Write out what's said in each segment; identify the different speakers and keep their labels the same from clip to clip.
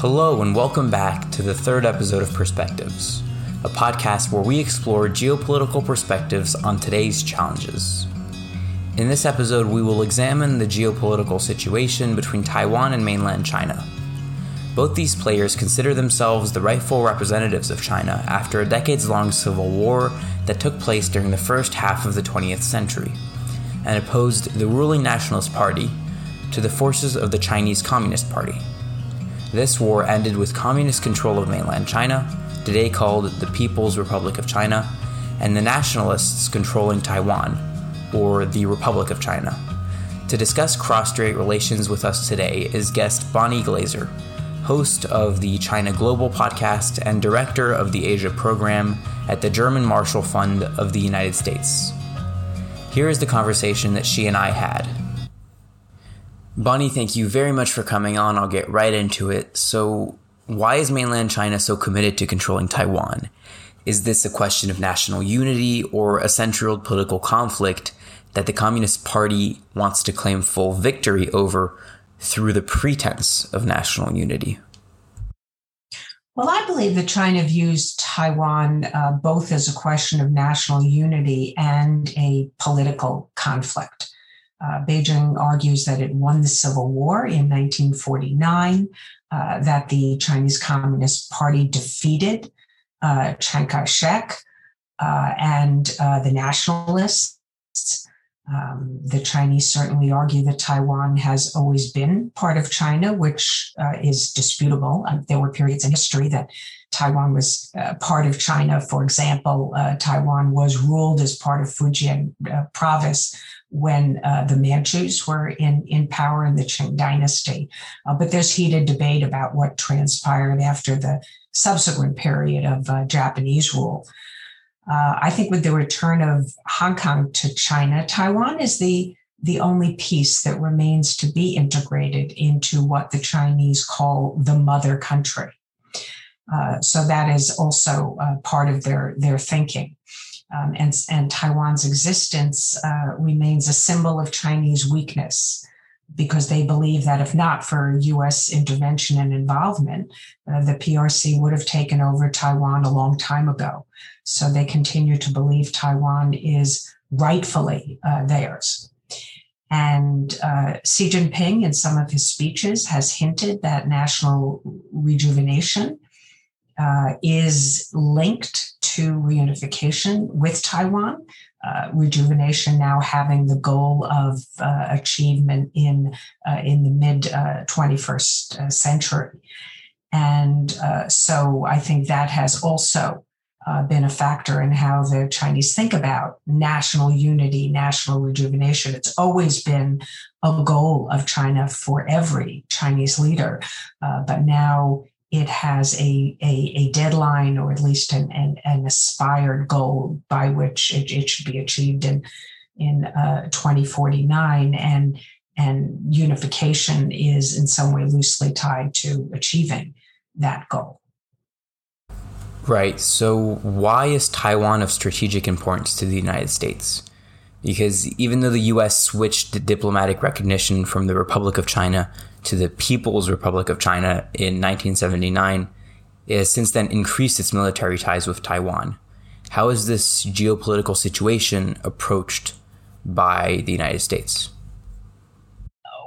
Speaker 1: Hello, and welcome back to the third episode of Perspectives, a podcast where we explore geopolitical perspectives on today's challenges. In this episode, we will examine the geopolitical situation between Taiwan and mainland China. Both these players consider themselves the rightful representatives of China after a decades long civil war that took place during the first half of the 20th century, and opposed the ruling Nationalist Party to the forces of the Chinese Communist Party. This war ended with communist control of mainland China, today called the People's Republic of China, and the nationalists controlling Taiwan, or the Republic of China. To discuss cross strait relations with us today is guest Bonnie Glaser, host of the China Global podcast and director of the Asia program at the German Marshall Fund of the United States. Here is the conversation that she and I had. Bonnie, thank you very much for coming on. I'll get right into it. So, why is mainland China so committed to controlling Taiwan? Is this a question of national unity or a central political conflict that the Communist Party wants to claim full victory over through the pretense of national unity?
Speaker 2: Well, I believe that China views Taiwan uh, both as a question of national unity and a political conflict. Uh, Beijing argues that it won the Civil War in 1949, uh, that the Chinese Communist Party defeated uh, Chiang Kai shek uh, and uh, the nationalists. Um, the Chinese certainly argue that Taiwan has always been part of China, which uh, is disputable. there were periods in history that Taiwan was part of China. For example, Taiwan was ruled as part of Fujian province when uh, the Manchus were in, in power in the Qing dynasty. Uh, but there's heated debate about what transpired after the subsequent period of uh, Japanese rule. Uh, I think with the return of Hong Kong to China, Taiwan is the the only piece that remains to be integrated into what the Chinese call the mother country. Uh, so that is also uh, part of their their thinking um, and, and Taiwan's existence uh, remains a symbol of Chinese weakness because they believe that if not for US intervention and involvement, uh, the PRC would have taken over Taiwan a long time ago. So they continue to believe Taiwan is rightfully uh, theirs. And uh, Xi Jinping, in some of his speeches, has hinted that national rejuvenation uh, is linked to reunification with Taiwan. Uh, rejuvenation now having the goal of uh, achievement in uh, in the mid 21st uh, uh, century, and so I think that has also been a factor in how the Chinese think about national unity, national rejuvenation. It's always been a goal of China for every Chinese leader, but now it has a, a, a, deadline or at least an, an, an aspired goal by which it, it, should be achieved in, in uh, 2049. And, and unification is in some way loosely tied to achieving that goal.
Speaker 1: Right. So, why is Taiwan of strategic importance to the United States? Because even though the US switched diplomatic recognition from the Republic of China to the People's Republic of China in 1979, it has since then increased its military ties with Taiwan. How is this geopolitical situation approached by the United States?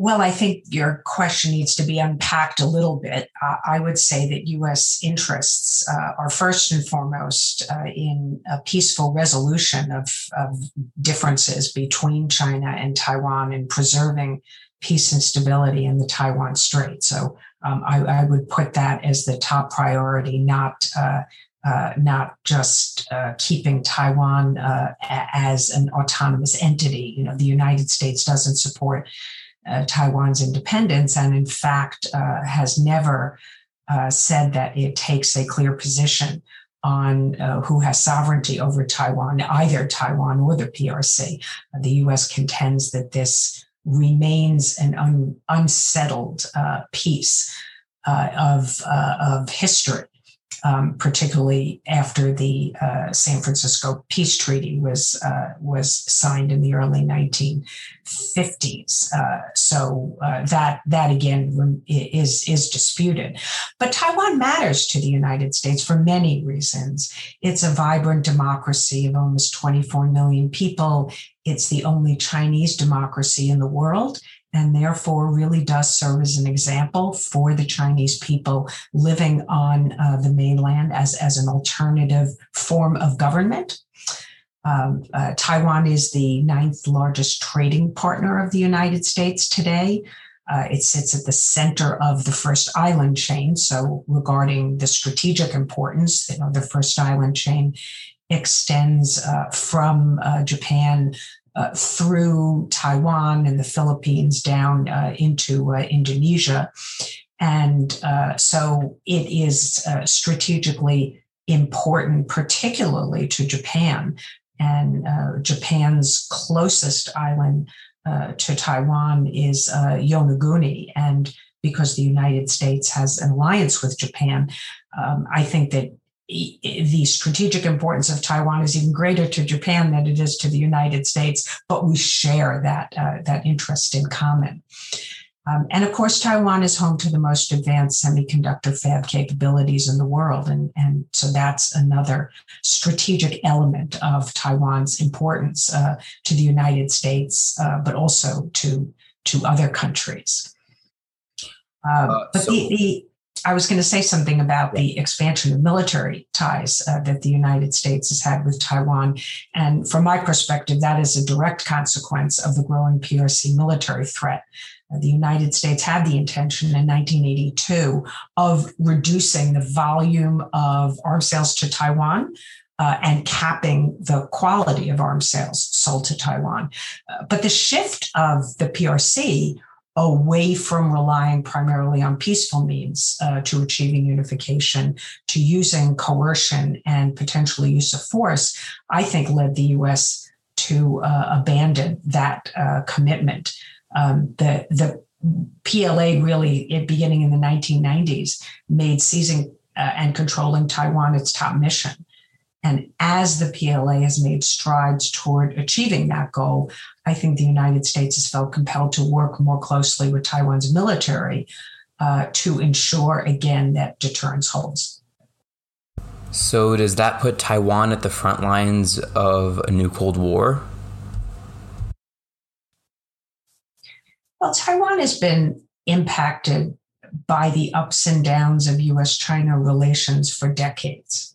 Speaker 2: Well, I think your question needs to be unpacked a little bit. Uh, I would say that U.S. interests uh, are first and foremost uh, in a peaceful resolution of, of differences between China and Taiwan and preserving peace and stability in the Taiwan Strait. So um, I, I, would put that as the top priority, not uh, uh, not just uh, keeping Taiwan as an autonomous entity. You know, the United States doesn't support uh, Taiwan's independence, and in fact uh, has never said that it takes a clear position on who has sovereignty over Taiwan, either Taiwan or the PRC. the U.S. contends that this remains an un, unsettled uh, piece uh, of, uh, of history. Um, particularly after the uh, San Francisco Peace Treaty was uh, was signed in the early 1950s. Uh, so uh, that that again is is disputed. But Taiwan matters to the United States for many reasons. It's a vibrant democracy of almost 24 million people. It's the only Chinese democracy in the world and therefore really does serve as an example for the Chinese people living on uh, the mainland as, as an alternative form of government. Um, uh, Taiwan is the ninth largest trading partner of the United States today. Uh, it sits at the center of the first island chain. So, regarding the strategic importance, you know, the first island chain extends uh, from uh, Japan uh, through Taiwan and the Philippines down uh, into uh, Indonesia. And uh, so it is strategically important, particularly to Japan. And Japan's closest island to Taiwan is Yonaguni. And because the United States has an alliance with Japan, um, I think that the strategic importance of Taiwan is even greater to Japan than it is to the United States, but we share that uh, that interest in common. Um, and of course, Taiwan is home to the most advanced semiconductor fab capabilities in the world, and and so that's another strategic element of Taiwan's importance uh, to the United States, uh, but also to to other countries. Um, uh, but so- the, the I was going to say something about the expansion of military ties uh, that the United States has had with Taiwan. And from my perspective, that is a direct consequence of the growing PRC military threat. Uh, the United States had the intention in 1982 of reducing the volume of arms sales to Taiwan. Uh, and capping the quality of arms sales sold to Taiwan. Uh, but the shift of the PRC away from relying primarily on peaceful means uh, to achieving unification to using coercion and potentially use of force, I think led the US to uh, abandon that uh, commitment. Um, the, the PLA really, beginning in the 1990s, made seizing uh, and controlling Taiwan its top mission. And as the PLA has made strides toward achieving that goal, I think the United States has felt compelled to work more closely with Taiwan's military uh, to ensure, again, that deterrence holds.
Speaker 1: So, does that put Taiwan at the front lines of a new Cold War?
Speaker 2: Well, Taiwan has been impacted by the ups and downs of US China relations for decades.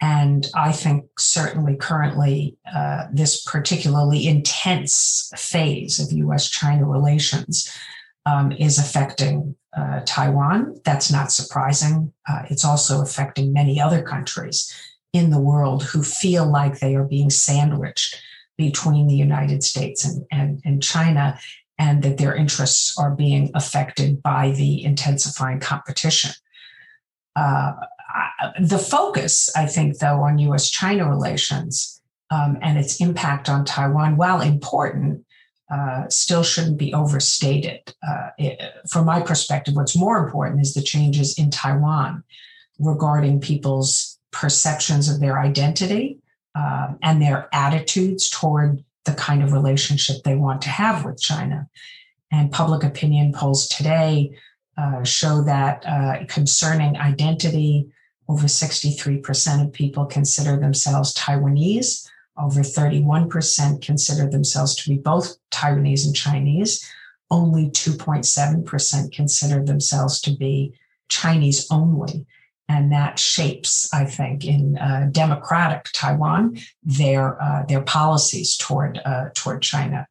Speaker 2: And I think certainly currently, uh, this particularly intense phase of US China relations um, is affecting uh, Taiwan. That's not surprising. Uh, it's also affecting many other countries in the world who feel like they are being sandwiched between the United States and, and, and China, and that their interests are being affected by the intensifying competition. Uh, the focus, I think, though, on US China relations um, and its impact on Taiwan, while important, uh, still shouldn't be overstated. Uh, it, from my perspective, what's more important is the changes in Taiwan regarding people's perceptions of their identity uh, and their attitudes toward the kind of relationship they want to have with China. And public opinion polls today uh, show that uh, concerning identity, over 63% of people consider themselves Taiwanese. Over 31% consider themselves to be both Taiwanese and Chinese. Only 2.7% consider themselves to be Chinese only. And that shapes, I think, in uh, democratic Taiwan, their uh, their policies toward uh, toward China.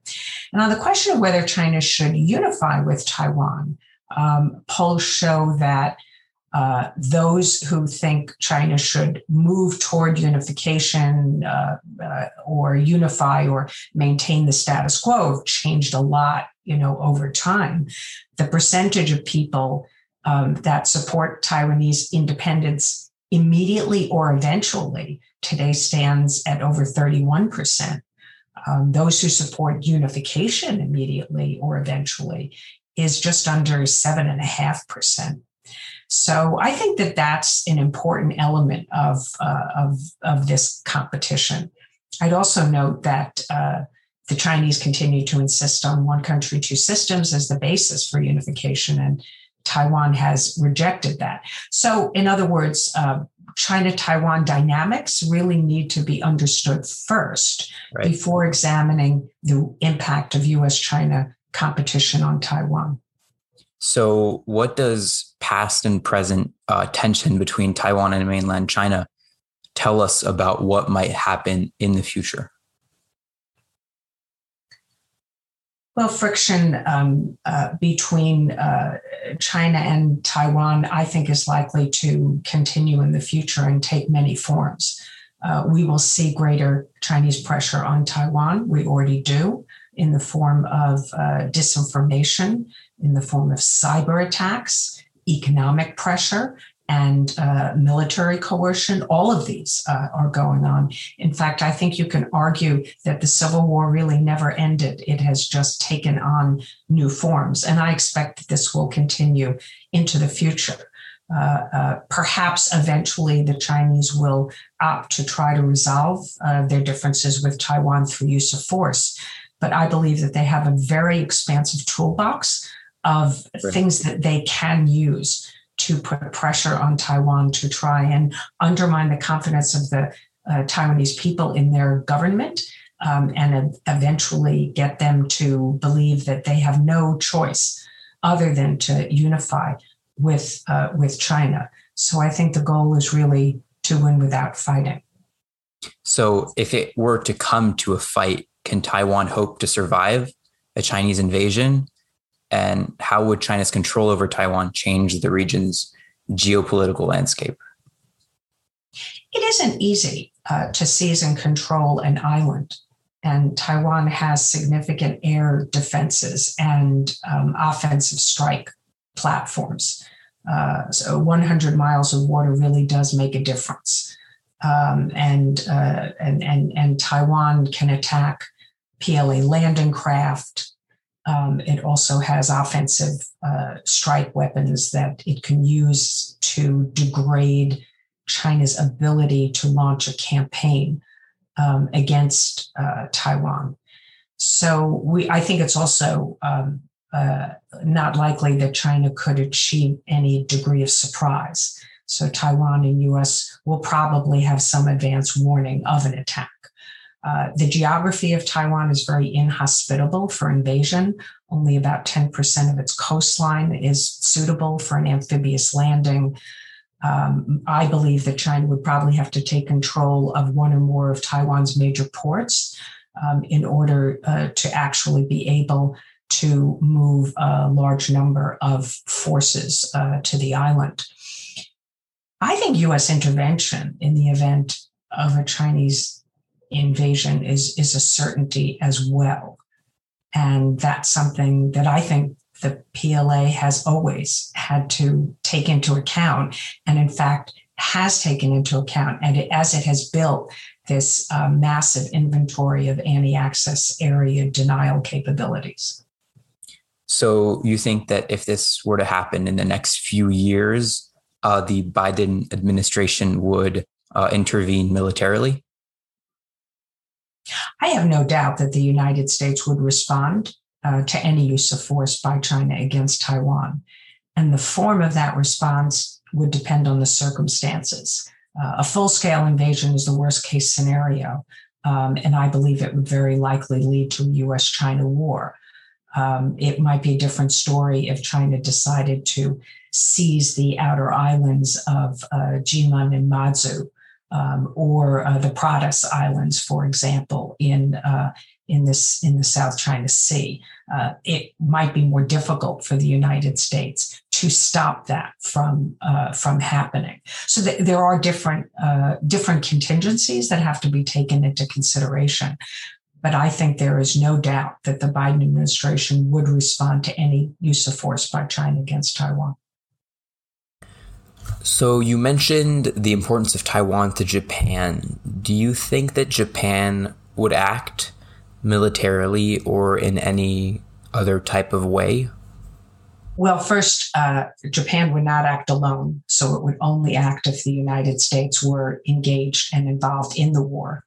Speaker 2: And on the question of whether China should unify with Taiwan, um, polls show that uh, those who think China should move toward unification uh, uh, or unify or maintain the status quo have changed a lot, you know, over time. The percentage of people um, that support Taiwanese independence immediately or eventually today stands at over 31%. Um, those who support unification immediately or eventually is just under 7.5%. So I think that that's an important element of, uh, of, of this competition. I'd also note that uh, the Chinese continue to insist on one country, two systems as the basis for unification, and Taiwan has rejected that. So, in other words, uh, China Taiwan dynamics really need to be understood first right. before examining the impact of US China competition on Taiwan.
Speaker 1: So, what does past and present uh, tension between Taiwan and mainland China tell us about what might happen in the future?
Speaker 2: Well, friction um, uh, between uh, China and Taiwan, I think, is likely to continue in the future and take many forms. Uh, we will see greater Chinese pressure on Taiwan. We already do in the form of uh, disinformation, in the form of cyber attacks, economic pressure, and uh, military coercion. All of these uh, are going on. In fact, I think you can argue that the Civil War really never ended. It has just taken on new forms. And I expect that this will continue into the future. Uh, uh perhaps eventually the Chinese will opt to try to resolve uh, their differences with Taiwan through use of force. But I believe that they have a very expansive toolbox of right. things that they can use to put pressure on Taiwan to try and undermine the confidence of the uh, Taiwanese people in their government um, and eventually get them to believe that they have no choice other than to unify with uh, with China. So I think the goal is really to win without fighting.
Speaker 1: So if it were to come to a fight, can Taiwan hope to survive a Chinese invasion? and how would China's control over Taiwan change the region's geopolitical landscape?
Speaker 2: It isn't easy uh, to seize and control an island. And Taiwan has significant air defenses and um, offensive strike platforms. Uh, so 100 miles of water really does make a difference. Um, and, uh, and, and, and Taiwan can attack PLA landing craft, um, it also has offensive uh, strike weapons that it can use to degrade China's ability to launch a campaign um, against uh, Taiwan. So we, I think it's also um, uh, not likely that China could achieve any degree of surprise. So Taiwan and U.S. will probably have some advance warning of an attack. Uh, the geography of Taiwan is very inhospitable for invasion. Only about 10% of its coastline is suitable for an amphibious landing. Um, I believe that China would probably have to take control of one or more of Taiwan's major ports um, in order uh, to actually be able to move a large number of forces uh, to the island. I think US intervention in the event of a Chinese invasion is is a certainty as well. And that's something that i think the pla has always had to take into account and in fact has taken into account. And it, as it has built this uh, massive inventory of anti-access area denial capabilities.
Speaker 1: So you think that if this were to happen in the next few years uh, the biden administration would uh, intervene militarily
Speaker 2: I have no doubt that the United States would respond uh, to any use of force by China against Taiwan. And the form of that response would depend on the circumstances. Uh, a full scale invasion is the worst case scenario. Um, and I believe it would very likely lead to a US China war. Um, it might be a different story if China decided to seize the outer islands of uh, and Matsu um, or uh, the Pratas Islands, for example, in uh, in this in the South China Sea. Uh, it might be more difficult for the United States to stop that from uh, from happening. So th- there are different uh, different contingencies that have to be taken into consideration. But I think there is no doubt that the Biden administration would respond to any use of force by China against Taiwan.
Speaker 1: So you mentioned the importance of Taiwan to Japan. Do you think that Japan would act militarily or in any other type of way?
Speaker 2: Well, first, uh, Japan would not act alone. So it would only act if the United States were engaged and involved in the war.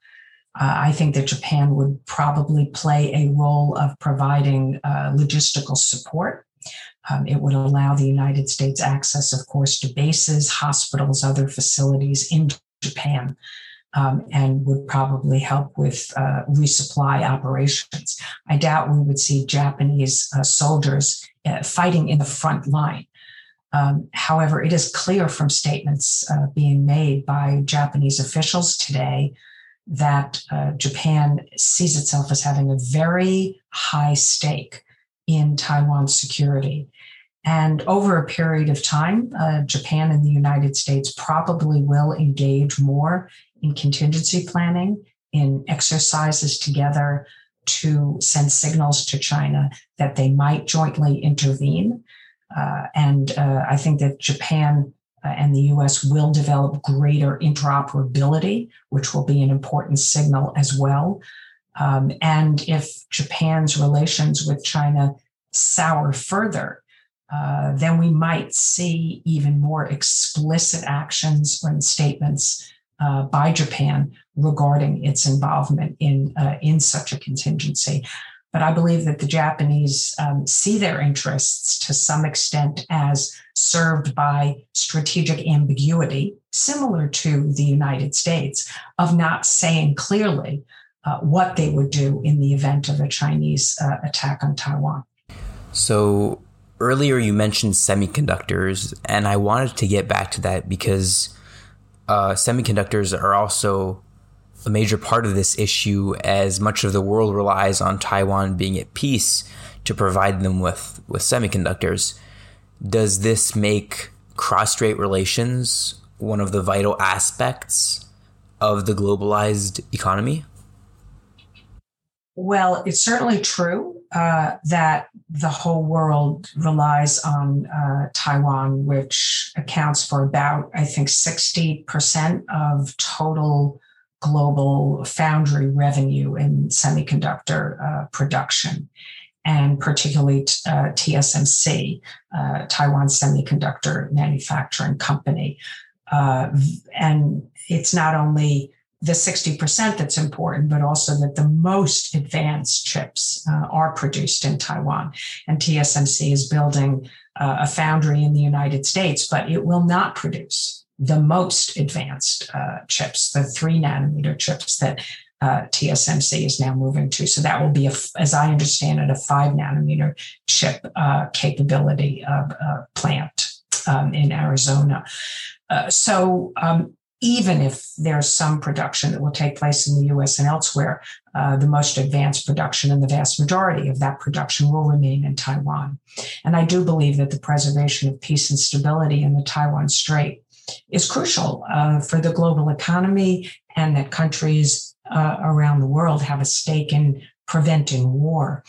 Speaker 2: Uh, I think that Japan would probably play a role of providing uh, logistical support. Um, it would allow the United States access, of course, to bases, hospitals, other facilities in Japan um, and would probably help with uh, resupply operations. I doubt we would see Japanese uh, soldiers uh, fighting in the front line. Um, however, it is clear from statements uh, being made by Japanese officials today that uh, Japan sees itself as having a very high stake in Taiwan's security. And over a period of time, uh, Japan and the United States probably will engage more in contingency planning, in exercises together to send signals to China that they might jointly intervene. Uh, and uh, I think that Japan uh, and the US will develop greater interoperability, which will be an important signal as well. Um, and if Japan's relations with China sour further, uh, then we might see even more explicit actions and statements uh, by Japan regarding its involvement in uh, in such a contingency. But I believe that the Japanese um, see their interests to some extent as served by strategic ambiguity, similar to the United States, of not saying clearly uh, what they would do in the event of a Chinese uh, attack on Taiwan.
Speaker 1: So earlier you mentioned semiconductors, and I wanted to get back to that because uh, semiconductors are also a major part of this issue as much of the world relies on Taiwan being at peace to provide them with, with semiconductors. Does this make cross strait relations one of the vital aspects of the globalized economy?
Speaker 2: Well, it's certainly true uh, that the whole world relies on uh, Taiwan, which accounts for about, I think, 60% of total global foundry revenue in semiconductor uh, production, and particularly uh, TSMC, uh, Taiwan Semiconductor Manufacturing Company. Uh, and it's not only the 60% that's important, but also that the most advanced chips uh, are produced in Taiwan. And TSMC is building uh, a foundry in the United States, but it will not produce the most advanced uh, chips, the three nanometer chips that uh, TSMC is now moving to. So that will be, a, as I understand it, a five nanometer chip uh, capability uh, plant um, in Arizona. so um, even if there's some production that will take place in the US and elsewhere, uh, the most advanced production and the vast majority of that production will remain in Taiwan. And I do believe that the preservation of peace and stability in the Taiwan Strait is crucial uh, for the global economy and that countries uh, around the world have a stake in preventing war.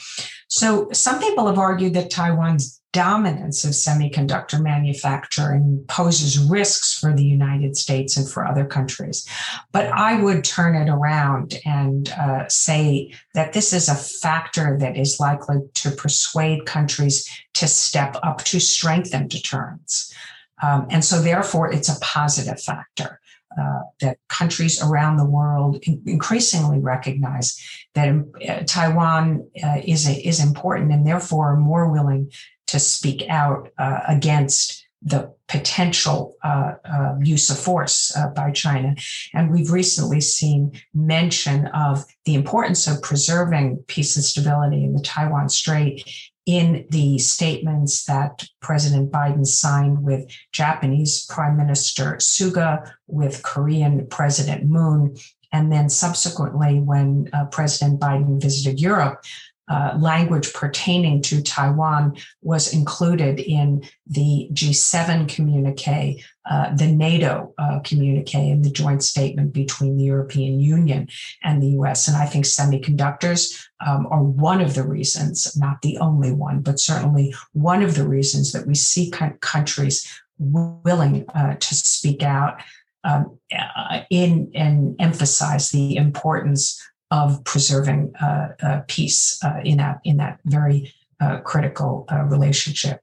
Speaker 2: So some people have argued that Taiwan's dominance of semiconductor manufacturing poses risks for the United States and for other countries. But I would turn it around and uh, say that this is a factor that is likely to persuade countries to step up to strengthen deterrence. Um, and so, therefore, it's a positive factor. Uh, that countries around the world in- increasingly recognize that uh, Taiwan uh, is a, is important and therefore are more willing to speak out uh, against the potential uh, uh, use of force by China. And we've recently seen mention of the importance of preserving peace and stability in the Taiwan Strait in the statements that President Biden signed with Japanese Prime Minister Suga, with Korean President Moon, and then subsequently when uh, President Biden visited Europe, uh, language pertaining to Taiwan was included in the G7 communique, uh, the NATO uh, communique, and the joint statement between the European Union and the US. And I think semiconductors um, are one of the reasons, not the only one, but certainly one of the reasons that we see countries willing uh, to speak out um, uh, in and emphasize the importance of preserving uh, uh, peace uh, in that in that very uh, critical uh, relationship.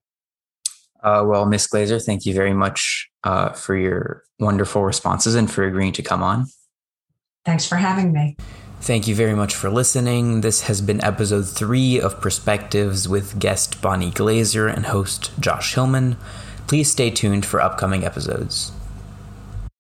Speaker 1: Uh, well, Miss Glaser, thank you very much uh, for your wonderful responses and for agreeing to come on.
Speaker 2: Thanks for having me.
Speaker 1: Thank you very much for listening. This has been episode three of Perspectives with guest Bonnie Glaser and host Josh Hillman. Please stay tuned for upcoming episodes.